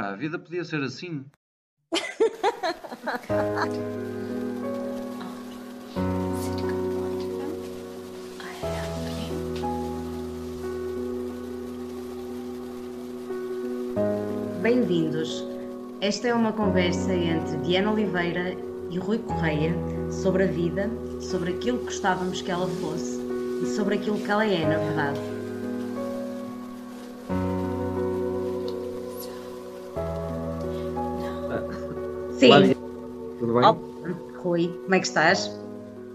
Epá, a vida podia ser assim. Bem-vindos. Esta é uma conversa entre Diana Oliveira e Rui Correia sobre a vida, sobre aquilo que gostávamos que ela fosse e sobre aquilo que ela é, na verdade. Sim. Olá, Tudo bem? Olá, Rui, como é que estás?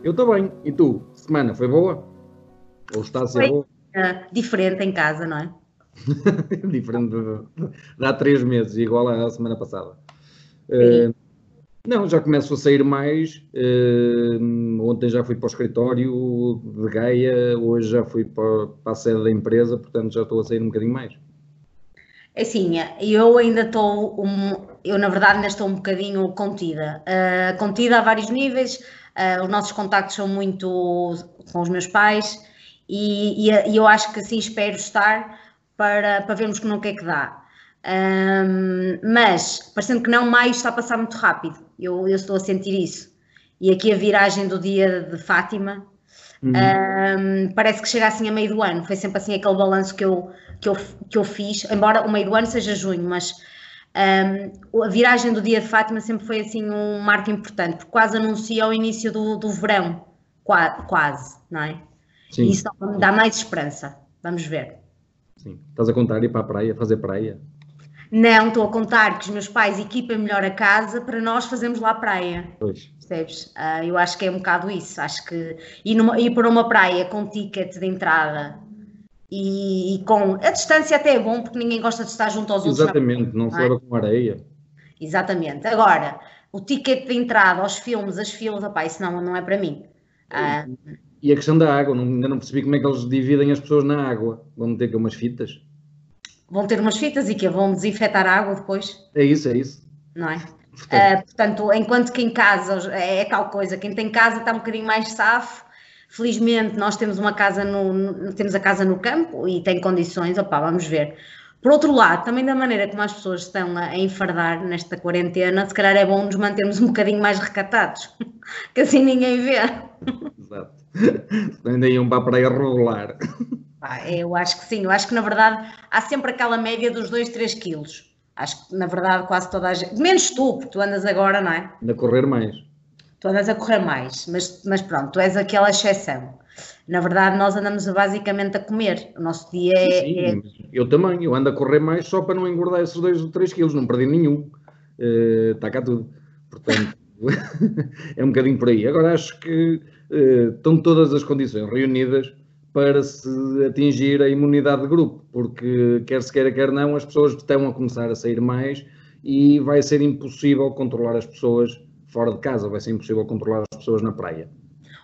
Eu estou bem. E tu? Semana foi boa? Ou está a ser Foi. boa? Ah, diferente em casa, não é? Diferente de, de há três meses, igual à semana passada. Eh, não, já começo a sair mais. Eh, ontem já fui para o escritório de Gaia, hoje já fui para, para a sede da empresa, portanto já estou a sair um bocadinho mais. É Assim, eu ainda estou, um, eu na verdade ainda estou um bocadinho contida. Ah, contida a vários níveis, ah, os nossos contactos são muito com os meus pais e, e- e eu acho que assim espero estar para, para vermos que não que é que dá. Ahm, mas, parecendo que não, maio está a passar muito rápido, eu, eu estou a sentir isso. E aqui a viragem do dia de Fátima, Uhum. Ahm, parece que chega assim a meio do ano, foi sempre assim aquele balanço que eu, que eu, que eu fiz, embora o meio do ano seja junho, mas ahm, a viragem do dia de Fátima sempre foi assim um marco importante, porque quase anuncia o início do, do verão, quase, não é? Sim, E isso dá mais esperança, vamos ver. sim. Estás a contar ir para a praia, fazer praia? Não, estou a contar que os meus pais equipem melhor a casa para nós fazermos lá praia. Pois. Percebes? Ah, eu acho que é um bocado isso. Acho que ir, numa- ir para uma praia com ticket de entrada e, com. A distância até é bom, porque ninguém gosta de estar junto aos outros. na Exatamente, não não é? com areia. Exatamente. Agora, o ticket de entrada aos filmes, as filas, opá, isso não, não é para mim. Ah, E a questão da água, não- ainda não percebi como é que eles dividem as pessoas na água. Vão meter aqui umas fitas? vão ter umas fitas e que vão desinfetar a água depois, É isso, é isso. não é? Portanto, Ah, portanto, enquanto que em casa é, é tal coisa, quem tem casa está um bocadinho mais safo. Felizmente nós temos uma casa no, no- temos a casa no campo e tem condições, opá, vamos ver. Por outro lado, também da maneira como as pessoas estão a, a enfardar nesta quarentena, se calhar é bom nos mantermos um bocadinho mais recatados, que assim ninguém vê. Exato. Ainda iam para a praia regular. Pá, eu acho que sim, eu acho que na verdade há sempre aquela média dos 2, 3 quilos. Acho que na verdade quase toda a gente, menos tu, porque tu andas agora, não é? Ainda correr mais. Tu andas a correr mais, mas, mas pronto, tu és aquela exceção. Na verdade, nós andamos basicamente a comer. O nosso dia é. Sim, é- eu também. Eu ando a correr mais só para não engordar esses 2 ou 3 quilos. Não perdi nenhum. Eh, Está cá tudo. Portanto, é um bocadinho por aí. Agora acho que eh, estão todas as condições reunidas para se atingir a imunidade de grupo, porque quer se queira, quer não, as pessoas estão a começar a sair mais e vai ser impossível controlar as pessoas fora de casa, vai ser impossível controlar as pessoas na praia.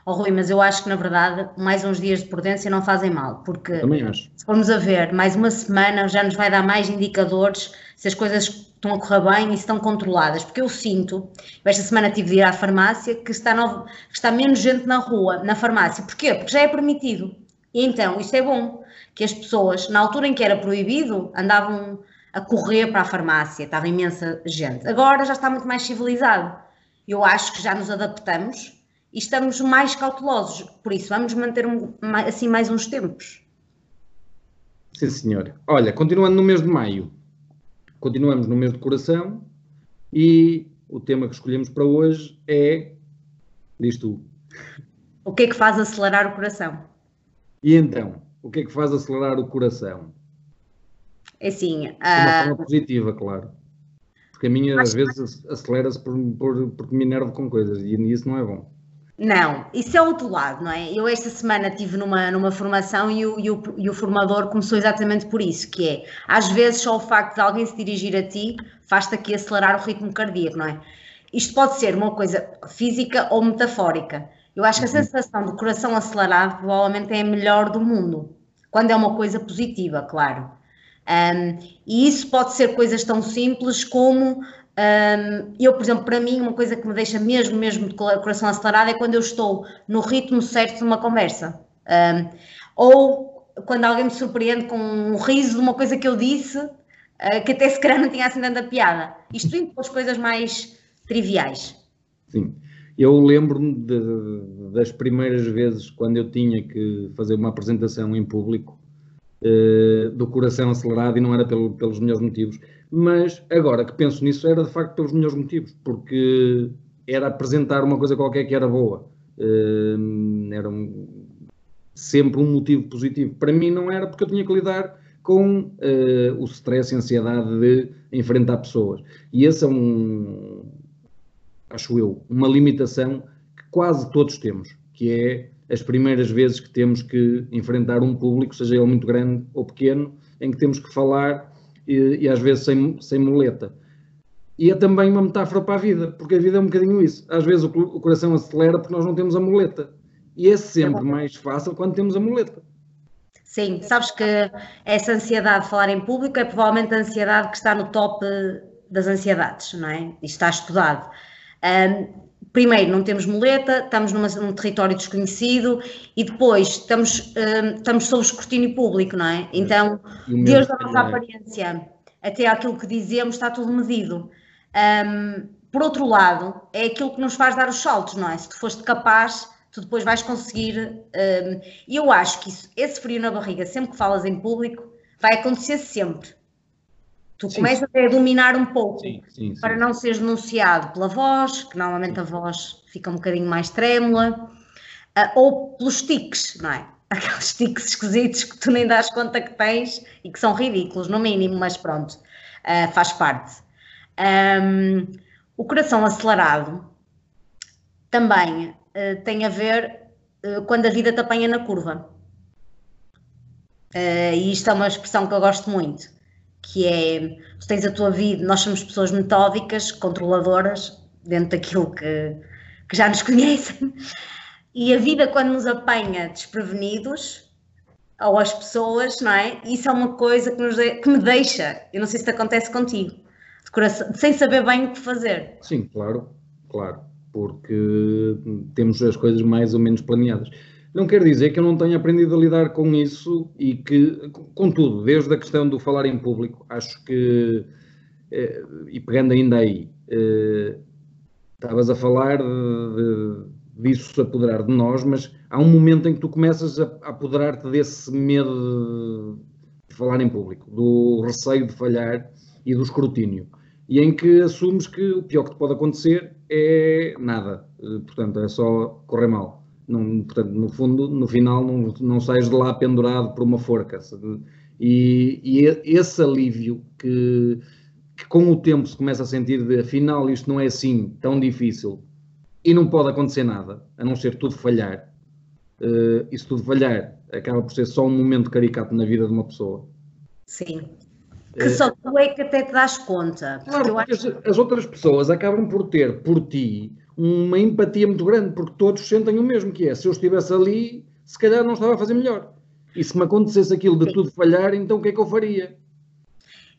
Oh, Rui, mas eu acho que na verdade mais uns dias de prudência não fazem mal, porque se formos a ver, mais uma semana já nos vai dar mais indicadores se as coisas estão a correr bem e se estão controladas. Porque eu sinto, esta semana tive de ir à farmácia, que está, novo- que está menos gente na rua, na farmácia. Porquê? Porque já é permitido. E então, isto é bom, que as pessoas, na altura em que era proibido, andavam a correr para a farmácia, estava imensa gente. Agora já está muito mais civilizado. Eu acho que já nos adaptamos e estamos mais cautelosos. Por isso, vamos manter um- assim mais uns tempos. Sim, senhor. Olha, continuando no mês de maio, continuamos no mês de coração e o tema que escolhemos para hoje é. Diz tu. O que é que faz acelerar o coração? E então, o que é que faz acelerar o coração? É assim, De uma ah, forma positiva, claro. Porque a minha às vezes acelera-se por, por- porque me enervo com coisas e isso não é bom. não, isso é outro lado, não é? Eu esta semana estive numa, numa formação e o, e, o, e o formador começou exatamente por isso, que é, às vezes só o facto de alguém se dirigir a ti faz-te aqui acelerar o ritmo cardíaco, não é? Isto pode ser uma coisa física ou metafórica. Eu acho que a sensação do coração acelerado provavelmente é a melhor do mundo, quando é uma coisa positiva, claro. Um, e isso pode ser coisas tão simples como um, eu, por exemplo, para mim, uma coisa que me deixa mesmo, mesmo de coração acelerado é quando eu estou no ritmo certo de uma conversa. Um, ou quando alguém me surpreende com um riso de uma coisa que eu disse, uh, que até se calhar não tinha assim tanta piada. Isto indo para as coisas mais triviais. Sim. Eu lembro-me das primeiras vezes quando eu tinha que fazer uma apresentação em público, do coração acelerado e não era pelo, pelos melhores motivos. Mas agora que penso nisso, era de facto pelos melhores motivos, porque era apresentar uma coisa qualquer que era boa. Uh, era um, sempre um motivo positivo. Para mim não era porque eu tinha que lidar com uh, o stress e a ansiedade de enfrentar pessoas. E esse é um, acho eu, uma limitação que quase todos temos, que é as primeiras vezes que temos que enfrentar um público, seja ele muito grande ou pequeno, em que temos que falar e, e às vezes sem, sem muleta. E é também uma metáfora para a vida, porque a vida é um bocadinho isso. Às vezes o, o coração acelera porque nós não temos a muleta. E é sempre mais fácil quando temos a muleta. Sim, sabes que essa ansiedade de falar em público é provavelmente a ansiedade que está no top das ansiedades, não é? Isto está estudado. Um, primeiro, não temos muleta, estamos numa, num território desconhecido e depois estamos, um, estamos sob escrutínio público, não é? Então, desde a nossa aparência até aquilo que dizemos, está tudo medido. Um, por outro lado, é aquilo que nos faz dar os saltos, não é? Se tu foste capaz, tu depois vais conseguir. E eu acho que isso, esse frio na barriga, sempre que falas em público, vai acontecer sempre. Tu sim. começas a dominar um pouco sim, sim, para não seres denunciado pela voz, que normalmente a voz fica um bocadinho mais trêmula, uh, ou pelos tiques, não é? Aqueles tiques esquisitos que tu nem das conta que tens e que são ridículos, no mínimo, mas pronto, uh, faz parte. Um, o coração acelerado também uh, tem a ver quando a vida te apanha na curva. e isto é uma expressão que eu gosto muito que é, tu tens a tua vida, nós somos pessoas metódicas, controladoras, dentro daquilo que, que já nos conhecem, e a vida quando nos apanha desprevenidos, ou as pessoas, não é? Isso é uma coisa que, nos, que me deixa, eu não sei se isso acontece contigo, de coração, sem saber bem o que fazer. Sim, claro, claro, porque temos as coisas mais ou menos planeadas. Não quer dizer que eu não tenha aprendido a lidar com isso e que, contudo, desde a questão do falar em público, acho que, eh, e pegando ainda aí, eh, estavas a falar de, disso se apoderar de nós, mas há um momento em que tu começas a apoderar-te desse medo de falar em público, do receio de falhar e do escrutínio, e em que assumes que o pior que te pode acontecer é nada, eh, portanto, é só correr mal. Não, portanto, no fundo, no final, não, não sais de lá pendurado por uma forca. E, e esse alívio que, que, com o tempo se começa a sentir de afinal isto não é assim tão difícil e não pode acontecer nada, a não ser tudo falhar. Uh, e se tudo falhar, acaba por ser só um momento caricato na vida de uma pessoa. Sim. Que só tu é que até te das conta. Claro, porque acho... as, as, outras pessoas acabam por ter por ti uma empatia muito grande, porque todos sentem o mesmo, que é, se eu estivesse ali, se calhar não estava a fazer melhor. E se me acontecesse aquilo de tudo falhar, então o que é que eu faria?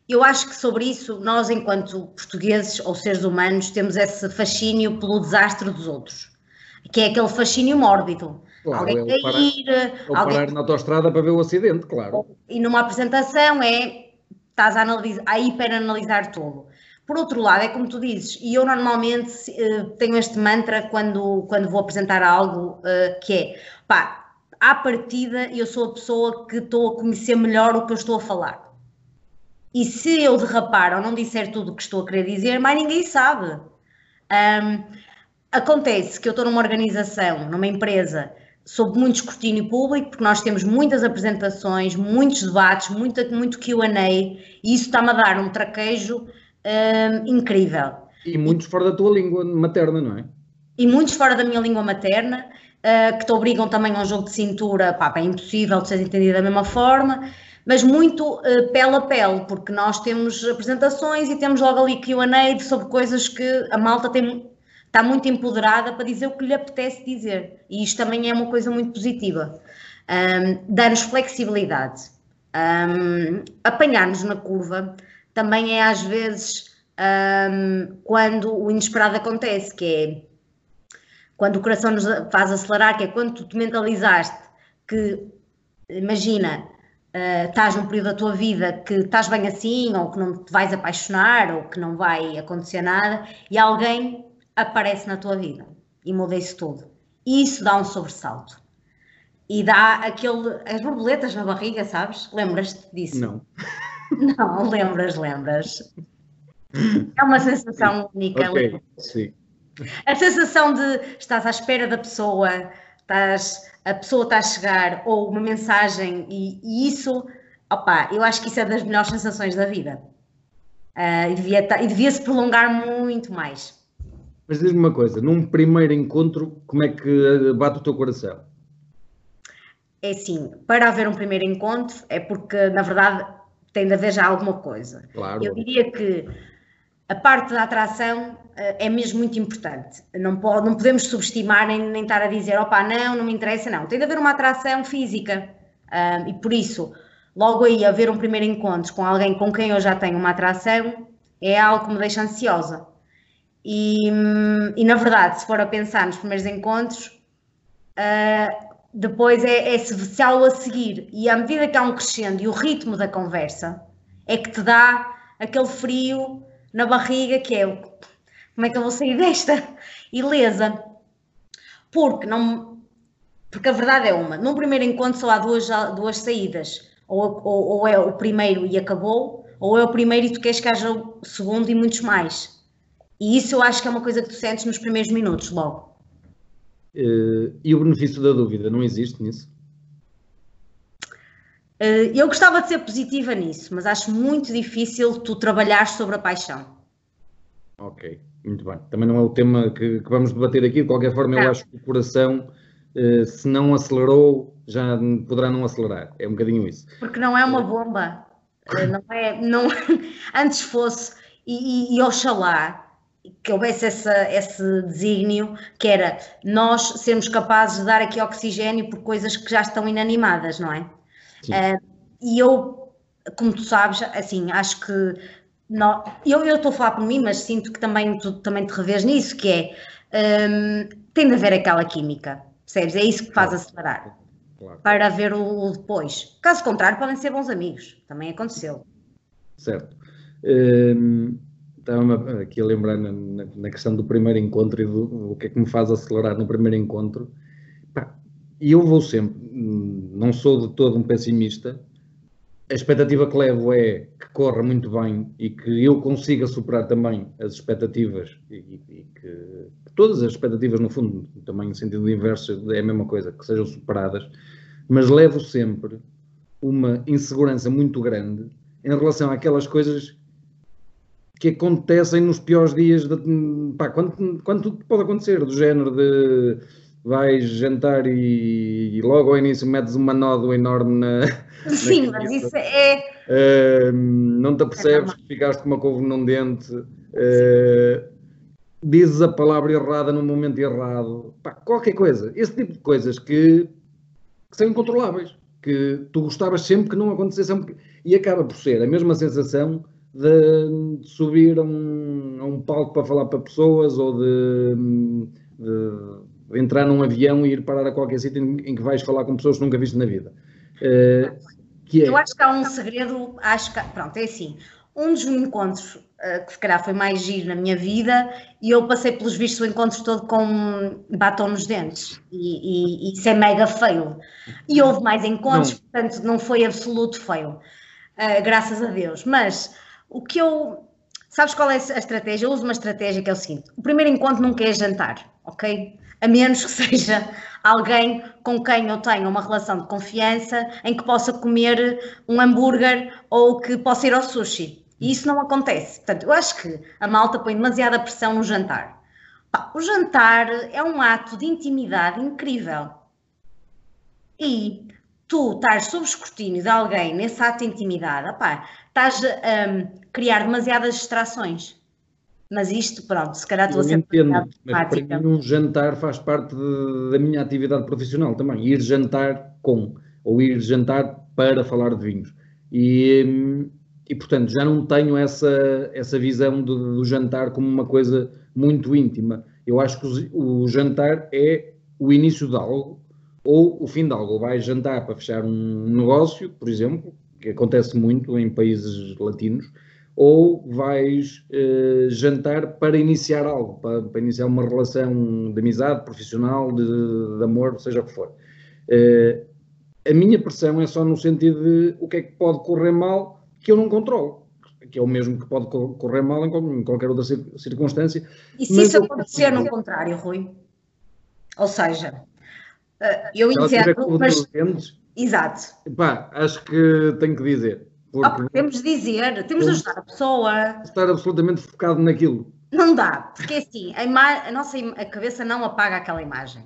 Eu acho que sobre isso, nós, enquanto portugueses ou seres humanos, temos esse fascínio pelo desastre dos outros, que é aquele fascínio mórbido. Claro, alguém é cair, ou alguém... parar na autostrada para ver o acidente, claro. E numa apresentação é, estás a, analisar, a hiperanalisar tudo. Por outro lado, é como tu dizes, e eu normalmente uh, tenho este mantra quando, quando vou apresentar algo, uh, que é, pá, à partida eu sou a pessoa que estou a conhecer melhor o que eu estou a falar. E se eu derrapar ou não disser tudo o que estou a querer dizer, mais ninguém sabe. Um, acontece que eu estou numa organização, numa empresa, sob muito escrutínio público, porque nós temos muitas apresentações, muitos debates, muito, muito QA, e isso está-me a dar um traquejo um, incrível. E muitos fora da tua língua materna, não é? E muitos fora da minha língua materna, uh, que te obrigam também a um jogo de cintura, pá, é impossível de ser entendido da mesma forma, mas muito uh, pele a pele, porque nós temos apresentações e temos logo ali Q&A sobre coisas que a malta tem, está muito empoderada para dizer o que lhe apetece dizer. E isto também é uma coisa muito positiva. Um, Dar-nos flexibilidade. Um, Apanhar-nos na curva também é às vezes um, quando o inesperado acontece, que é quando o coração nos faz acelerar, que é quando tu te mentalizaste que, imagina, uh, estás num período da tua vida que estás bem assim, ou que não te vais apaixonar, ou que não vai acontecer nada, e alguém aparece na tua vida e muda isso tudo. E isso dá um sobressalto. E dá aquele. as borboletas na barriga, sabes? Lembras-te disso? Não. Não, lembras, lembras. É uma sensação única. Ok, sim. A sensação de estás à espera da pessoa, estás, a pessoa está a chegar, ou uma mensagem, e, e isso, opa, eu acho que isso é das melhores sensações da vida. Uh, e, devia, e devia se prolongar muito mais. Mas diz-me uma coisa, num primeiro encontro, como é que bate o teu coração? É assim, para haver um primeiro encontro é porque, na verdade, tem de haver já alguma coisa. Claro. Eu diria que a parte da atração é mesmo muito importante. Não, pode, não podemos subestimar nem, nem estar a dizer, opá, não, não me interessa, não. Tem de haver uma atração física. Um, e por isso, logo aí, haver um primeiro encontro com alguém com quem eu já tenho uma atração é algo que me deixa ansiosa. E, e na verdade, se for a pensar nos primeiros encontros, uh, depois é, é se, se a seguir. E à medida que há um crescendo e o ritmo da conversa, é que te dá aquele frio na barriga que é como é que eu vou sair desta ilesa? Porque não. Porque a verdade é uma, num primeiro encontro só há duas, duas saídas. Ou, ou, ou é o primeiro e acabou, ou é o primeiro e tu queres que haja o segundo e muitos mais. E isso eu acho que é uma coisa que tu sentes nos primeiros minutos, logo. Uh, e o benefício da dúvida não existe nisso? Uh, eu gostava de ser positiva nisso, mas acho muito difícil tu trabalhar sobre a paixão. Ok. Muito bem. Também não é o tema que, que vamos debater aqui. De qualquer forma, eu acho que o coração, eh, se não acelerou, já poderá não acelerar. É um bocadinho isso. Porque não é uma bomba. Eh, não é, não, antes fosse, e, e, e oxalá que houvesse essa, esse desígnio, que era nós sermos capazes de dar aqui oxigênio por coisas que já estão inanimadas, não é? Uh, e eu, como tu sabes, assim, acho que não, eu, eu estou a falar por mim, mas sinto que também tu também te revês nisso, que é um, tem de haver aquela química, percebes? É isso que faz claro. acelerar. Claro. Para ver o, o, depois. Caso contrário, podem ser bons amigos. Também aconteceu. Certo. Um, estava aqui a lembrar na, na, questão do primeiro encontro e do o que é que me faz acelerar no primeiro encontro. E eu vou sempre, hum, não sou de todo um pessimista, a expectativa que levo é que corra muito bem e que eu consiga superar também as expectativas e, e que, que, todas as expectativas, no fundo, também em sentido inverso, é a mesma coisa, que sejam superadas, mas levo sempre uma insegurança muito grande em relação àquelas coisas que acontecem nos piores dias, de, pá, quando, quando tudo pode acontecer, do género de vais jantar e, e, logo ao início metes uma nódoa enorme na. Sim, na mas isso é. Uh, não te apercebes é que ficaste com uma couve num dente. Uh, dizes a palavra errada no momento errado. Pá, qualquer coisa. Esse tipo de coisas que, que são incontroláveis. Que tu gostavas sempre que não acontecesse. E acaba por ser a mesma sensação de, de subir a um, a um palco para falar para pessoas ou de, de entrar num avião e ir parar a qualquer sítio em, que vais falar com pessoas que nunca viste na vida. Uh, é... Eu acho que há um segredo, acho que, pronto, é assim, um dos encontros uh, que se calhar foi mais giro na minha vida e eu passei pelos vistos o encontro todo com batom nos dentes e, e, e isso é mega feio. E houve mais encontros, não. portanto não foi absoluto feio, uh, graças a Deus. Mas o que eu... Sabes qual é a estratégia? Eu uso uma estratégia que é o seguinte, o primeiro encontro nunca é jantar, ok? a menos que seja alguém com quem eu tenha uma relação de confiança em que possa comer um hambúrguer ou que possa ir ao sushi. E isso não acontece. Portanto, eu acho que a malta põe demasiada pressão no jantar. o jantar é um ato de intimidade incrível. E tu estás sob escrutínio de alguém nesse ato de intimidade, opá, estás um, criar demasiadas distrações. Mas isto, pronto, se calhar estou a ser entendo, mas para mim um jantar faz parte de, da minha atividade profissional também. Ir jantar com, ou ir jantar para falar de vinhos. E, e portanto, já não tenho essa, essa visão do, do jantar como uma coisa muito íntima. Eu acho que o, o jantar é o início de algo ou o fim de algo, ou vais jantar para fechar um negócio, por exemplo, que acontece muito em países latinos, ou vais uh, jantar para iniciar algo, para, para, iniciar uma relação de amizade, profissional, de, de amor, seja o que for. Uh, a minha pressão é só no sentido de o que é que pode correr mal que eu não controlo, que é o mesmo que pode correr mal em qualquer outra circunstância. E se isso acontecer no contrário, Rui? Ou seja, eh, eu entendo, mas... Exato. Pá, acho que tenho que dizer. Porque... Oh, temos de dizer, temos de ajudar a pessoa. Estar absolutamente focado naquilo. Não dá, porque assim, a, ima... a nossa a cabeça não apaga aquela imagem.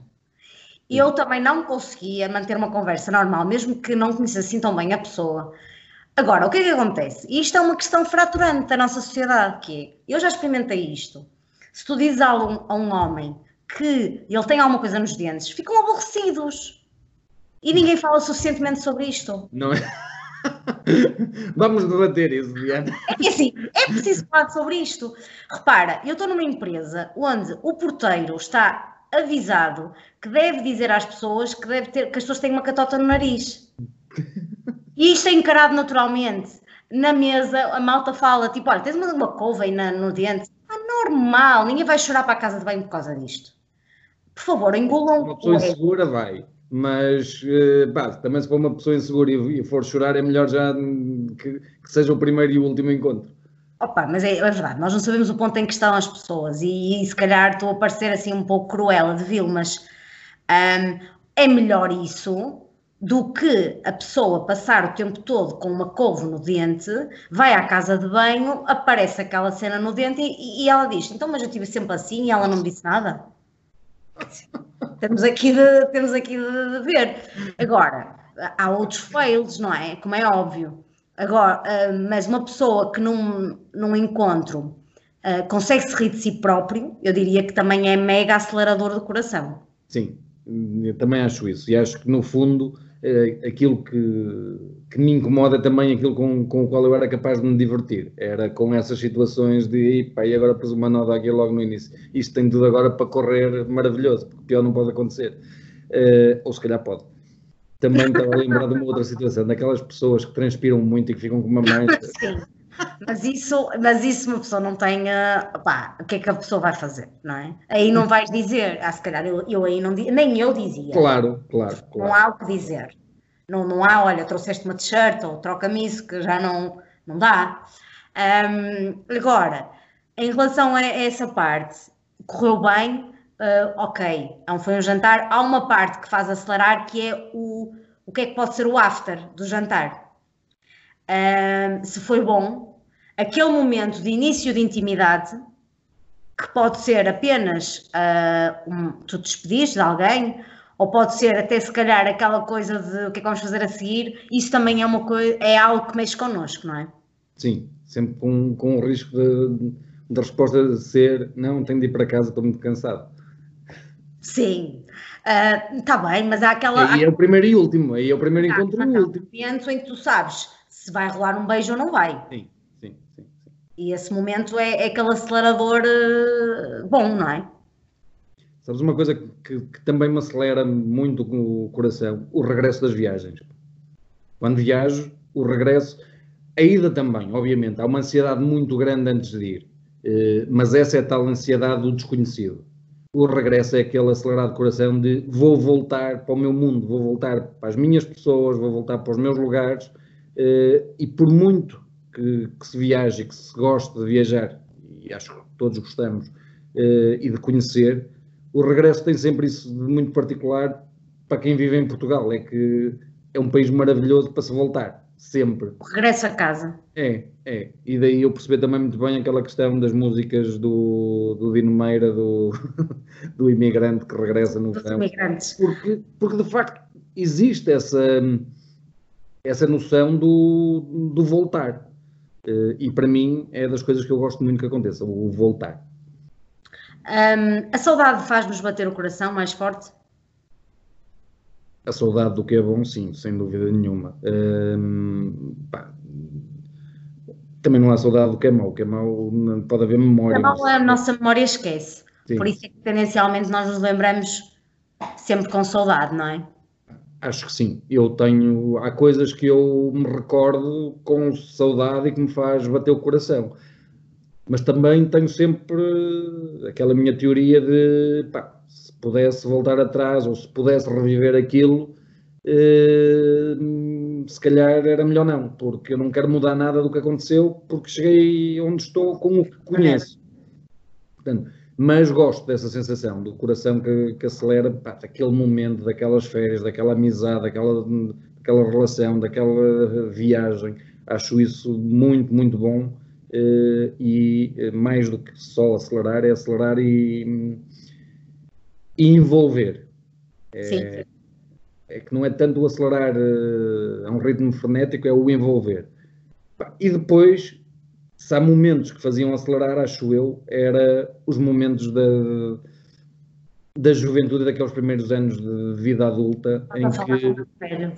E eu também não conseguia manter uma conversa normal, mesmo que não conhecesse assim tão bem a pessoa. Agora, o que é que acontece? E isto é uma questão fraturante da nossa sociedade, que é, eu já experimentei isto. Se tu dizes a um, a um homem que ele tem alguma coisa nos dentes, ficam aborrecidos. E ninguém fala suficientemente sobre isto. Não é? Vamos debater isso, Diana. É assim, é preciso falar sobre isto. Repara, eu estou numa empresa onde o porteiro está avisado que deve dizer às pessoas que, deve ter, que as pessoas têm uma catota no nariz. E isto é encarado naturalmente. Na mesa, a malta fala, tipo, olha, tens uma, uma couve aí na, no dente. Ah, normal, ninguém vai chorar para a casa de banho por causa disto. Por favor, engulam. Uma pessoa insegura vai, mas pá, também se for uma pessoa insegura e, for chorar, é melhor já que, que seja o primeiro e o último encontro. Opa, mas é, é, verdade, nós não sabemos o ponto em que estão as pessoas e, e se calhar estou a parecer assim um pouco cruela de vil, mas um, é melhor isso do que a pessoa passar o tempo todo com uma couve no dente, vai à casa de banho, aparece aquela cena no dente e, e ela diz: Então, mas eu estive sempre assim e ela não me disse nada. temos aqui de, temos aqui de, de ver. Agora, há outros fails, não é? Como é óbvio. Agora, uh, mas uma pessoa que num, num encontro uh, consegue se rir de si próprio, eu diria que também é mega acelerador do coração. Sim, também acho isso. E acho que no fundo aquilo que, que me incomoda também aquilo com, com o qual eu era capaz de me divertir. Era com essas situações de pá, e agora pus uma nota aqui logo no início. Isto tem tudo agora para correr maravilhoso, porque pior não pode acontecer. ou se calhar pode também estava a lembrar de uma outra situação, daquelas pessoas que transpiram muito e que ficam com uma mancha. Sim, mas isso, mas isso uma pessoa não tem, pá, o que é que a pessoa vai fazer, não é? Aí não vais dizer, ah, se calhar eu, eu aí não nem eu dizia. Claro, claro, claro. Não há o que dizer. Não, não há, olha, trouxeste uma t-shirt ou troca-me isso, que já não, não dá. Um, agora, em relação a essa parte, correu bem, uh, ok, então foi um jantar, há uma parte que faz acelerar que é o, o que é que pode ser o after do jantar. Uh, se foi bom, aquele momento de início de intimidade, que pode ser apenas uh, um, tu despediste de alguém, ou pode ser até se calhar aquela coisa de o que é que vamos fazer a seguir, isso também é uma coisa, é algo que mexe connosco, não é? Sim, sempre com, com o risco de, de resposta de ser não, tenho de ir para casa, estou muito cansado. Sim, está uh, bem, mas há aquela. Aí é o primeiro e último, aí é o primeiro ah, encontro e o último. momento em que tu sabes se vai rolar um beijo ou não vai. Sim, sim, sim. sim. E esse momento é, é aquele acelerador uh, bom, não é? Sabes uma coisa que, que, também me acelera muito o coração? O regresso das viagens. Quando viajo, o regresso, a ida também, obviamente. Há uma ansiedade muito grande antes de ir, uh, mas essa é a tal ansiedade do desconhecido o regresso é aquele acelerado coração de vou voltar para o meu mundo, vou voltar para as minhas pessoas, vou voltar para os meus lugares e por muito que, que, se viaje, que se goste de viajar, e acho que todos gostamos, uh, e de conhecer, o regresso tem sempre isso de muito particular para quem vive em Portugal, é que é um país maravilhoso para se voltar sempre. Regresso a casa. É, é. E daí eu percebi também muito bem aquela questão das músicas do, do Dino Meira, do, do imigrante que regressa no verão. imigrantes. Porque, porque de facto existe essa, essa noção do, do voltar. Eh, e para mim é das coisas que eu gosto muito que aconteça, o voltar. Um, a saudade faz-nos bater o coração mais forte? A saudade do que é bom, sim, sem dúvida nenhuma. pá, também não há saudade do que é mau. O que é mau pode haver memória. O que é a nossa memória esquece. Sim. Por isso é que tendencialmente nós nos lembramos sempre com saudade, não é? Acho que sim. Eu tenho. Há coisas que eu me recordo com saudade e que me faz bater o coração. Mas também tenho sempre aquela minha teoria de pá, se pudesse voltar atrás ou se pudesse reviver aquilo, eh, se calhar era melhor não, porque eu não quero mudar nada do que aconteceu, porque cheguei onde estou com o que conheço. Portanto, mas gosto dessa sensação do coração que, que acelera, pá, daquele momento, daquelas férias, daquela amizade, daquela, daquela relação, daquela viagem. Acho isso muito, muito bom uh, e uh, mais do que só acelerar, é acelerar e, e envolver. É, Sim. é, que não é tanto o acelerar uh, a um ritmo frenético, é o envolver. E depois se há momentos que faziam acelerar, acho eu, era os momentos da, da juventude, daqueles primeiros anos de vida adulta, Estás em que. Como um velho.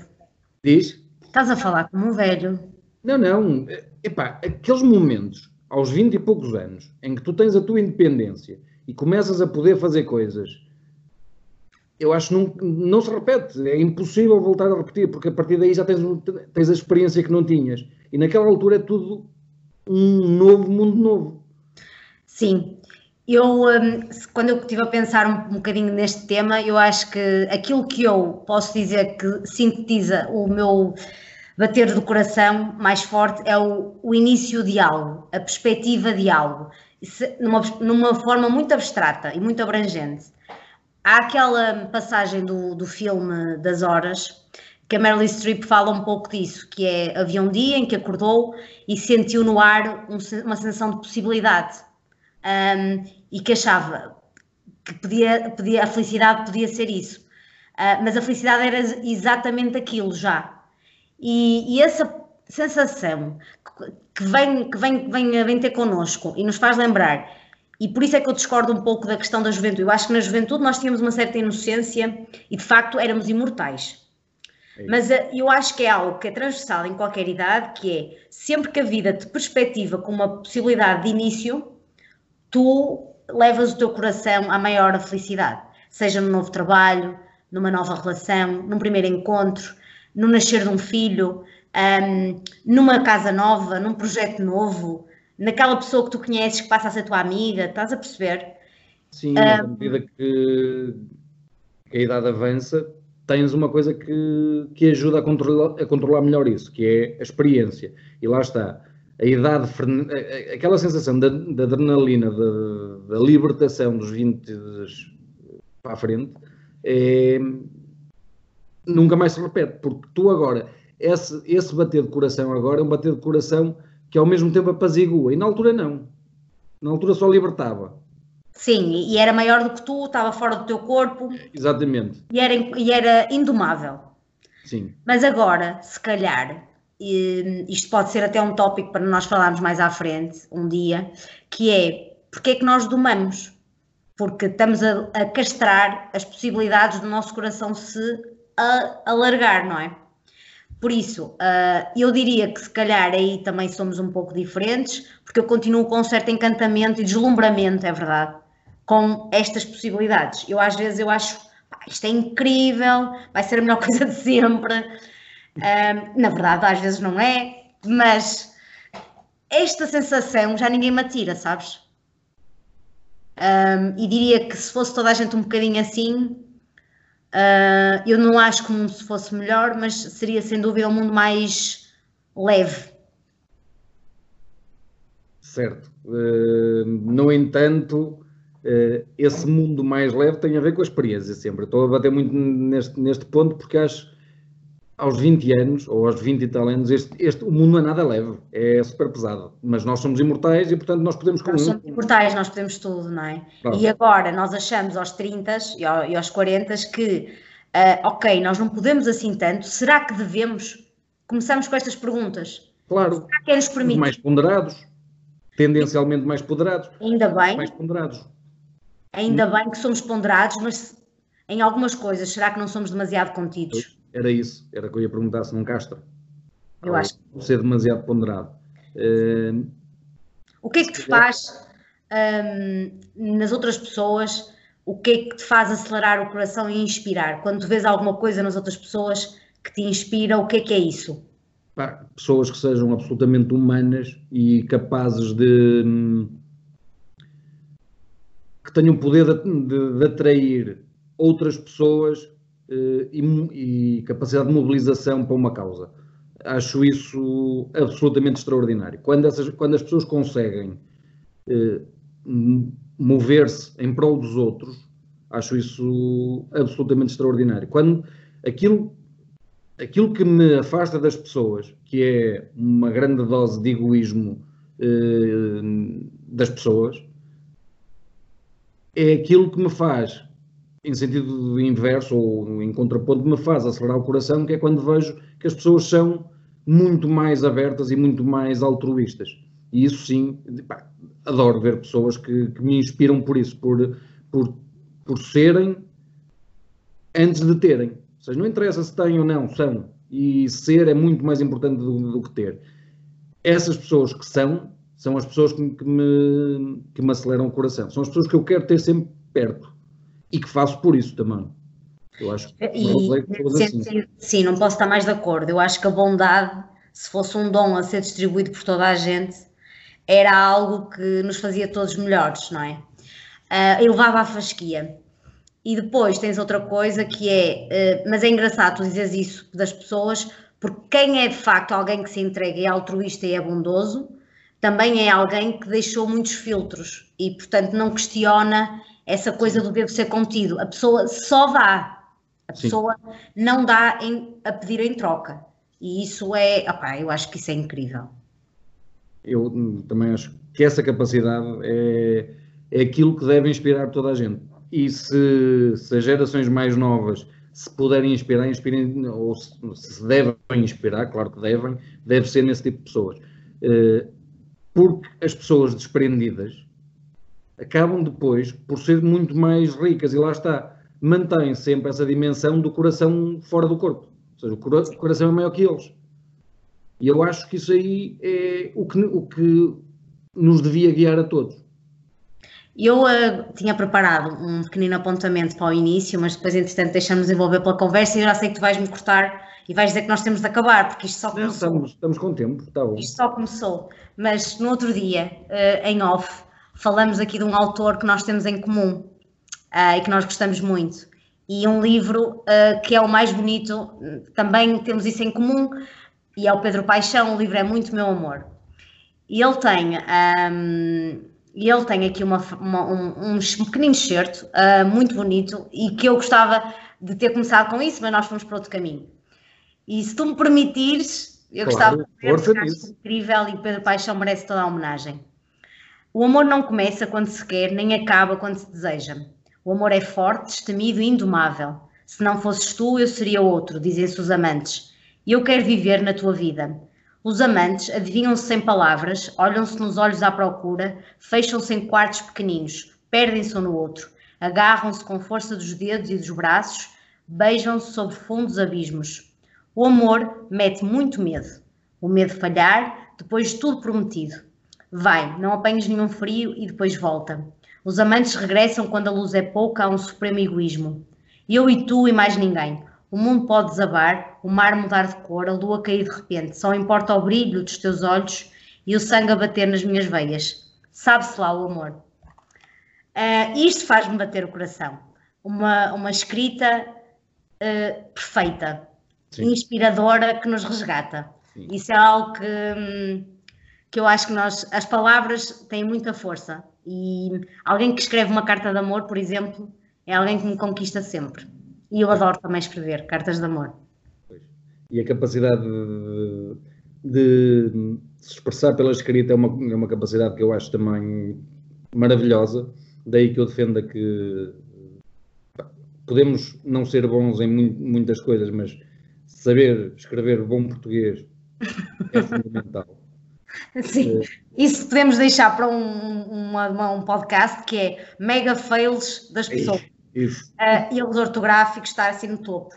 Diz? Estás a falar como um velho. Não, não. Epá, aqueles momentos, aos 20 e poucos anos, em que tu tens a tua independência e começas a poder fazer coisas, eu acho que não, não se repete. É impossível voltar a repetir, porque a partir daí já tens, tens a experiência que não tinhas. E naquela altura é tudo um novo mundo novo. Sim. Eu, um, quando eu estive a pensar um bocadinho neste tema, eu acho que aquilo que eu posso dizer que sintetiza o meu bater do coração mais forte é o, o início de algo, a perspectiva de algo, numa, numa forma muito abstrata e muito abrangente. Há aquela passagem do, do filme das horas que a Meryl Streep fala um pouco disso, que é havia um dia em que acordou e sentiu no ar um, uma sensação de possibilidade um, e que achava que podia, podia, a felicidade podia ser isso, uh, mas a felicidade era exatamente aquilo já. E, e essa sensação que vem, que vem, vem, vem ter connosco e nos faz lembrar e por isso é que eu discordo um pouco da questão da juventude. Eu acho que na juventude nós tínhamos uma certa inocência e de facto éramos imortais. É Mas eh, eu acho que é algo que é transversal em qualquer idade, que é sempre que a vida te perspectiva com uma possibilidade de início, tu levas o teu coração à maior felicidade, seja no novo trabalho, numa nova relação, num primeiro encontro, no nascer de um filho, um, numa casa nova, num projeto novo, naquela pessoa que tu conheces que passa a ser tua amiga, estás a perceber? Sim, um, à medida que a idade avança, tens uma coisa que, que ajuda a controlar, a controlar melhor isso, que é a experiência. E lá está. A idade, aquela sensação da, da adrenalina, da, da, libertação dos 20 para a frente, é, nunca mais se repete, porque tu agora, esse, esse bater de coração agora é um bater de coração que ao mesmo tempo apazigua, e na altura não. Na altura só libertava. Sim, e era maior do que tu, estava fora do teu corpo. Exatamente. E era, e era indomável. Sim. Mas agora, se calhar, isto pode ser até um tópico para nós falarmos mais à frente, um dia, que é porque é que nós domamos? Porque estamos a, a castrar as possibilidades do nosso coração se alargar, não é? Por isso, uh, eu diria que se calhar aí também somos um pouco diferentes, porque eu continuo com um certo encantamento e deslumbramento, é verdade, com estas possibilidades. Eu às vezes eu acho, isto é incrível, vai ser a melhor coisa de sempre. Um, na verdade, às vezes não é, mas esta sensação já ninguém me atira, sabes? Um, e diria que se fosse toda a gente um bocadinho assim, uh, eu não acho que o mundo fosse melhor, mas seria sem dúvida um mundo mais leve. Certo. Uh, no entanto, esse mundo mais leve tem a ver com a experiência sempre. Estou a bater muito neste, neste ponto porque acho aos 20 anos, ou aos 20 e tal anos, este, este, o mundo não é nada leve, é super pesado. Mas nós somos imortais e, portanto, nós podemos... Nós somos imortais, nós podemos tudo, não é? Pronto. E agora, nós achamos aos 30 e aos 40 que, uh, ok, nós não podemos assim tanto, será que devemos? Começamos com estas perguntas. Claro. Será que é nos permite? Mais ponderados, tendencialmente mais ponderados. Ainda bem. Mais ponderados. Ainda bem que somos ponderados, mas em algumas coisas, será que não somos demasiado contidos? Era isso, era que eu ia perguntar se não castra. Eu acho que. Ser demasiado ponderado. Uh, o que é que te faz um, nas outras pessoas o que é que te faz acelerar o coração e inspirar? Quando tu vês alguma coisa nas outras pessoas que te inspira, o que é que é isso? pessoas que sejam absolutamente humanas e capazes de. Que tenham poder de, de, de atrair outras pessoas uh, e, e, capacidade de mobilização para uma causa. Acho isso absolutamente extraordinário. Quando, essas, quando as pessoas conseguem uh, mover-se em prol dos outros, acho isso absolutamente extraordinário. Quando aquilo aquilo que me afasta das pessoas, que é uma grande dose de egoísmo eh, das pessoas, é aquilo que me faz, em sentido inverso ou em contraponto, me faz acelerar o coração, que é quando vejo que as pessoas são muito mais abertas e muito mais altruístas. E isso sim, pá, adoro ver pessoas que, que, me inspiram por isso, por, por, por serem antes de terem seja, não interessa se têm ou não, são. E ser é muito mais importante do, do que ter. Essas pessoas que são, são as pessoas que, que, me, que me aceleram o coração. São as pessoas que eu quero ter sempre perto. E que faço por isso também. Eu acho que e, sim, assim. sim, não posso estar mais de acordo. Eu acho que a bondade, se fosse um dom a ser distribuído por toda a gente, era algo que nos fazia todos melhores, não é? Uh, eu levava a fasquia. E depois tens outra coisa que é, uh, mas é engraçado tu dizes isso das pessoas, porque quem é de facto alguém que se entrega e é altruísta e é bondoso, também é alguém que deixou muitos filtros e, portanto, não questiona essa coisa do devo ser contido. A pessoa só dá, a pessoa Sim. não dá em, a pedir em troca. E isso é, opa, eu acho que isso é incrível. Eu também acho que essa capacidade é, é aquilo que deve inspirar toda a gente e se, se as gerações mais novas se puderem inspirar, inspirem, ou se, se devem inspirar, claro que devem, deve ser nesse tipo de pessoas. Uh, porque as pessoas desprendidas acabam depois por ser muito mais ricas, e lá está, mantém sempre essa dimensão do coração fora do corpo. Ou seja, o coração é maior que eles. E eu acho que isso aí é o que, o que nos devia guiar a todos. Eu uh, tinha preparado um pequenino apontamento para o início, mas depois, entretanto, deixamos envolver pela conversa e já sei que tu vais-me cortar e vais dizer que nós temos de acabar, porque isto só começou. Estamos, estamos com tempo, está bom. Isto só começou. Mas no outro dia, uh, em off, falamos aqui de um autor que nós temos em comum uh, e que nós gostamos muito. E um livro que é o mais bonito, também temos isso em comum, e é o Pedro Paixão. O livro é Muito Meu Amor. E ele tem. Um, e ele tem aqui uma, uma, um, um pequenino excerto uh, muito bonito e que eu gostava de ter começado com isso, mas nós fomos para outro caminho. E se tu me permitires, eu claro, gostava de acho incrível e Pedro Paixão merece toda a homenagem. O amor não começa quando se quer, nem acaba quando se deseja. O amor é forte, destemido e indomável. Se não fosses tu, eu seria outro, dizem-se os amantes. E eu quero viver na tua vida. Os amantes adivinham-se sem palavras, olham-se nos olhos à procura, fecham-se em quartos pequeninos, perdem-se um no outro, agarram-se com força dos dedos e dos braços, beijam-se sobre fundos abismos. O amor mete muito medo. O medo de falhar, depois de tudo prometido. Vai, não apanhes nenhum frio e depois volta. Os amantes regressam quando a luz é pouca a um supremo egoísmo. Eu e tu e mais ninguém. O mundo pode desabar, o mar mudar de cor, a lua cair de repente. Só importa o brilho dos teus olhos e o sangue a bater nas minhas veias. Sabe-se lá o amor. Uh, isto faz-me bater o coração. Uma, uma escrita uh, perfeita, Sim. inspiradora, que nos resgata. Sim. Isso é algo que, hum, que eu acho que nós. As palavras têm muita força. E alguém que escreve uma carta de amor, por exemplo, é alguém que me conquista sempre. E eu adoro também escrever cartas de amor. E a capacidade de, de se expressar pela escrita é uma, é uma capacidade que eu acho também maravilhosa. Daí que eu defenda que podemos não ser bons em muitas coisas, mas saber escrever bom português é fundamental. Sim, isso podemos deixar para um, uma, um podcast que é mega fails das pessoas. Isso. Uh, e erros ortográficos está assim no topo.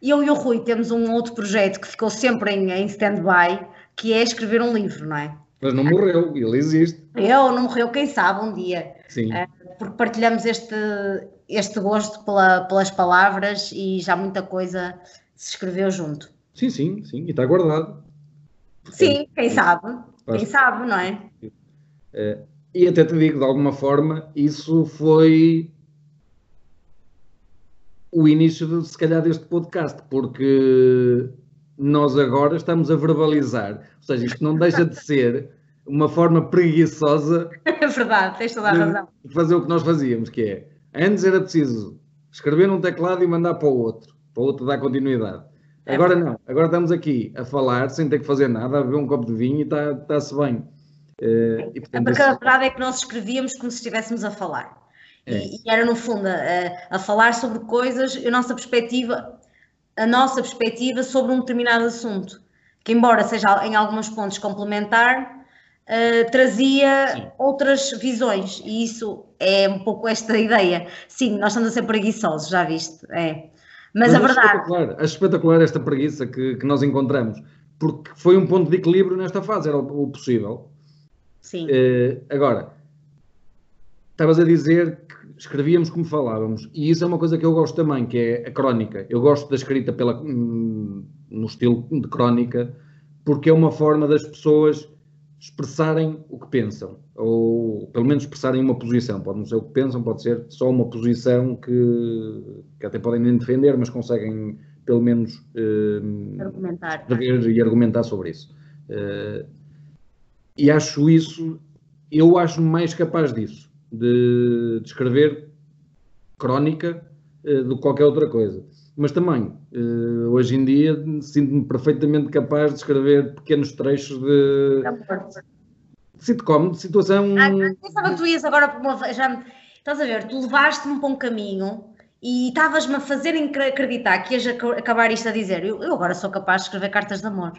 Eu e o Rui temos um outro projeto que ficou sempre em, em stand-by, que é escrever um livro, não é? Mas não morreu, ele existe. Eu, não morreu, quem sabe um dia. Sim. porque partilhamos este, este gosto pela, pelas palavras e já muita coisa se escreveu junto. Sim, sim, sim, e está guardado. Sim, quem sabe, quem sabe, não é? é? E até te digo, de alguma forma, isso foi o início, de, se calhar, deste podcast, porque nós agora estamos a verbalizar, ou seja, isto não deixa de ser uma forma preguiçosa é verdade, tens toda a razão. de fazer o que nós fazíamos, que é, antes era preciso escrever num teclado e mandar para o outro, para o outro dar continuidade. É agora não, agora estamos aqui a falar sem ter que fazer nada, a beber um copo de vinho e está-se está bem. Uh, e, portanto, Porque a verdade é que nós escrevíamos como se estivéssemos a falar. É. E, e, era, no fundo, a, a, falar sobre coisas, a nossa perspectiva, a nossa perspectiva sobre um determinado assunto, que embora seja em alguns pontos complementar, uh, trazia Sim. outras visões, e isso é um pouco esta ideia. Sim, nós estamos a ser preguiçosos, já viste? É. Mas, Mas a verdade. Espetacular, acho espetacular esta preguiça que, que nós encontramos, porque foi um ponto de equilíbrio nesta fase, era o, o possível. Sim. Uh, agora, estavas a dizer escrevíamos como falávamos, e isso é uma coisa que eu gosto também, que é a crónica. Eu gosto da escrita pela, hum, no estilo de crónica, porque é uma forma das pessoas expressarem o que pensam, ou pelo menos expressarem uma posição. Pode não ser o que pensam, pode ser só uma posição que, que até podem nem defender, mas conseguem pelo menos uh, argumentar. e argumentar sobre isso. Uh, e acho isso, eu acho mais capaz disso de, de escrever crónica uh, do que qualquer outra coisa. Mas também, uh, hoje em dia, sinto-me perfeitamente capaz de escrever pequenos trechos de, de sitcom, de situação. Ah, pensava que tu ias agora para uma. Já, estás a ver, tu levaste-me para um caminho e estavas-me a fazer acreditar que ias acabar isto a dizer. Eu, eu agora sou capaz de escrever cartas de amor.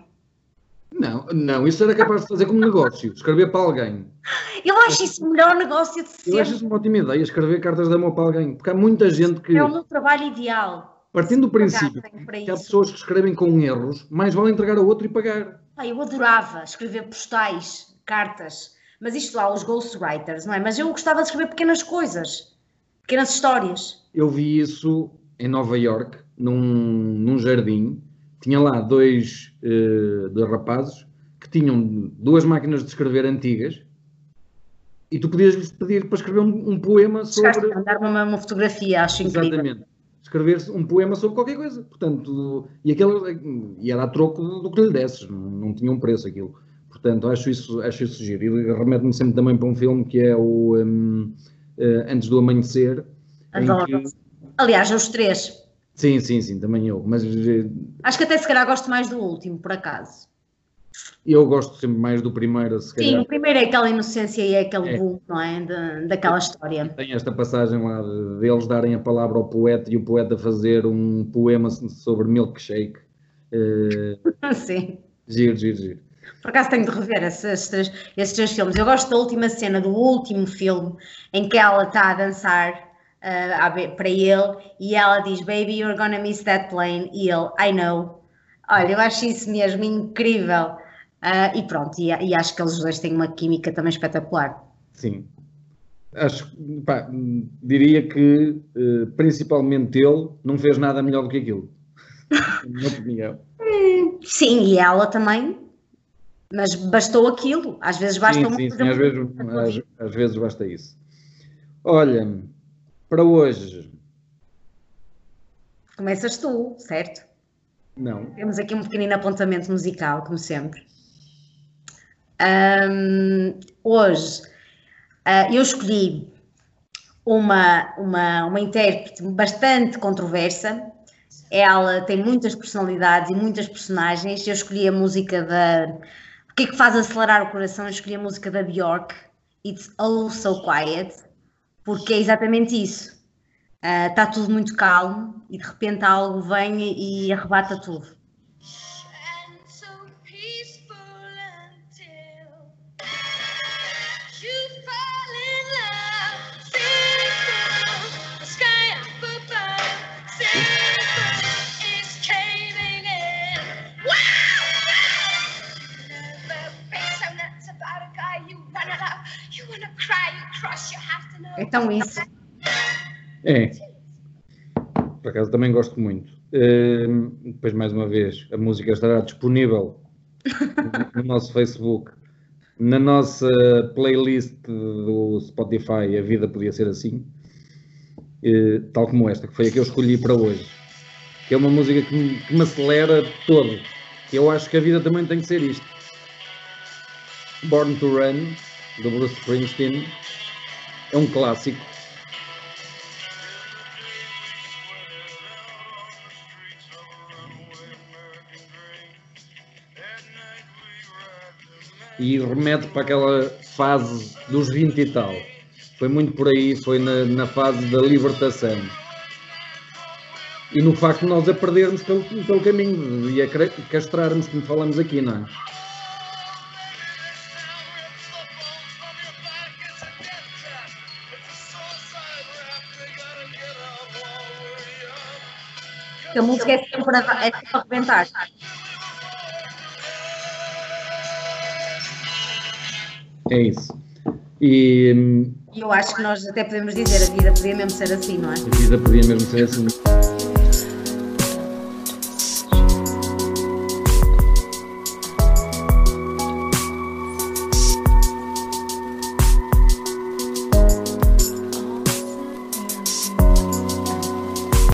Não, não, isso era capaz de fazer como negócio, escrever para alguém. Eu acho isso o melhor negócio de sempre. Eu acho isso uma ótima ideia, escrever cartas de amor para alguém, porque há muita gente que. É o meu trabalho ideal. Partindo do princípio que há pessoas que escrevem com erros, mais vale entregar a outro e pagar. Ah, eu adorava escrever postais, cartas, mas isto lá, os ghostwriters, não é? Mas eu gostava de escrever pequenas coisas, pequenas histórias. Eu vi isso em Nova York, num, num jardim, tinha lá dois, uh, dois rapazes que tinham duas máquinas de escrever antigas e tu podias-lhes pedir para escrever um, um poema sobre. Mandar uma, uma fotografia, acho incrível. Exatamente. Escrever um poema sobre qualquer coisa. Portanto, e, aquele, e era a troco do que lhe desses, não, tinha um preço aquilo. Portanto, acho isso, acho isso giro. E remete-me sempre também para um filme que é o um, eh, Antes do Amanhecer. Adoro. Que... Aliás, os três. Sim, sim, sim, também eu. Mas eh, acho que até se calhar gosto mais do último, por acaso. Eu gosto sempre mais do primeiro, se calhar. Sim, o primeiro é aquela inocência e é aquele é. boom, não é? De, daquela história. Tem esta passagem lá de, eles darem a palavra ao poeta e o poeta fazer um poema sobre milkshake. Uh, Sim. Giro, giro, giro. Por acaso tenho de rever esses três, esses três filmes. Eu gosto da última cena do último filme em que ela está a dançar uh, para ele e ela diz: Baby, you're gonna miss that plane. E ele: I know. Olha, eu acho isso mesmo incrível. Uh, e pronto, e, e, acho que eles dois têm uma química também espetacular. Sim. Acho, pá, diria que uh, principalmente ele não fez nada melhor do que aquilo. Na opinião. Sim, e ela também. Mas bastou aquilo. Às vezes basta sim, sim, sim, às vezes, às, às vezes basta isso. Olha, para hoje. Começas tu, certo? Não. Temos aqui um pequenino apontamento musical, como sempre. Um, hoje uh, eu escolhi uma, uma, uma intérprete bastante controversa. Ela tem muitas personalidades e muitas personagens. Eu escolhi a música da. O que é que faz acelerar o coração? Eu escolhi a música da Bjork, It's All So Quiet, porque é exatamente isso está ah, uh, tudo muito calmo e de repente algo vem e, e arrebata tudo. Então isso. É. Por acaso também gosto muito. Uh, depois, mais uma vez, a música estará disponível no nosso Facebook, na nossa playlist do Spotify. A vida podia ser assim, uh, tal como esta, que foi a que eu escolhi para hoje. Que é uma música que me, que me acelera todo. Eu acho que a vida também tem que ser isto. Born to Run, do Bruce Springsteen, é um clássico e remete para aquela fase dos 20 e tal. Foi muito por aí, foi na, na fase da libertação. E no facto de nós a perdermos pelo, pelo caminho e a castrarmos, como falamos aqui, não é? A música é sempre para, é para arrebentar. É isso. E eu acho que nós até podemos dizer a vida podia mesmo ser assim, não é? A vida podia mesmo ser assim.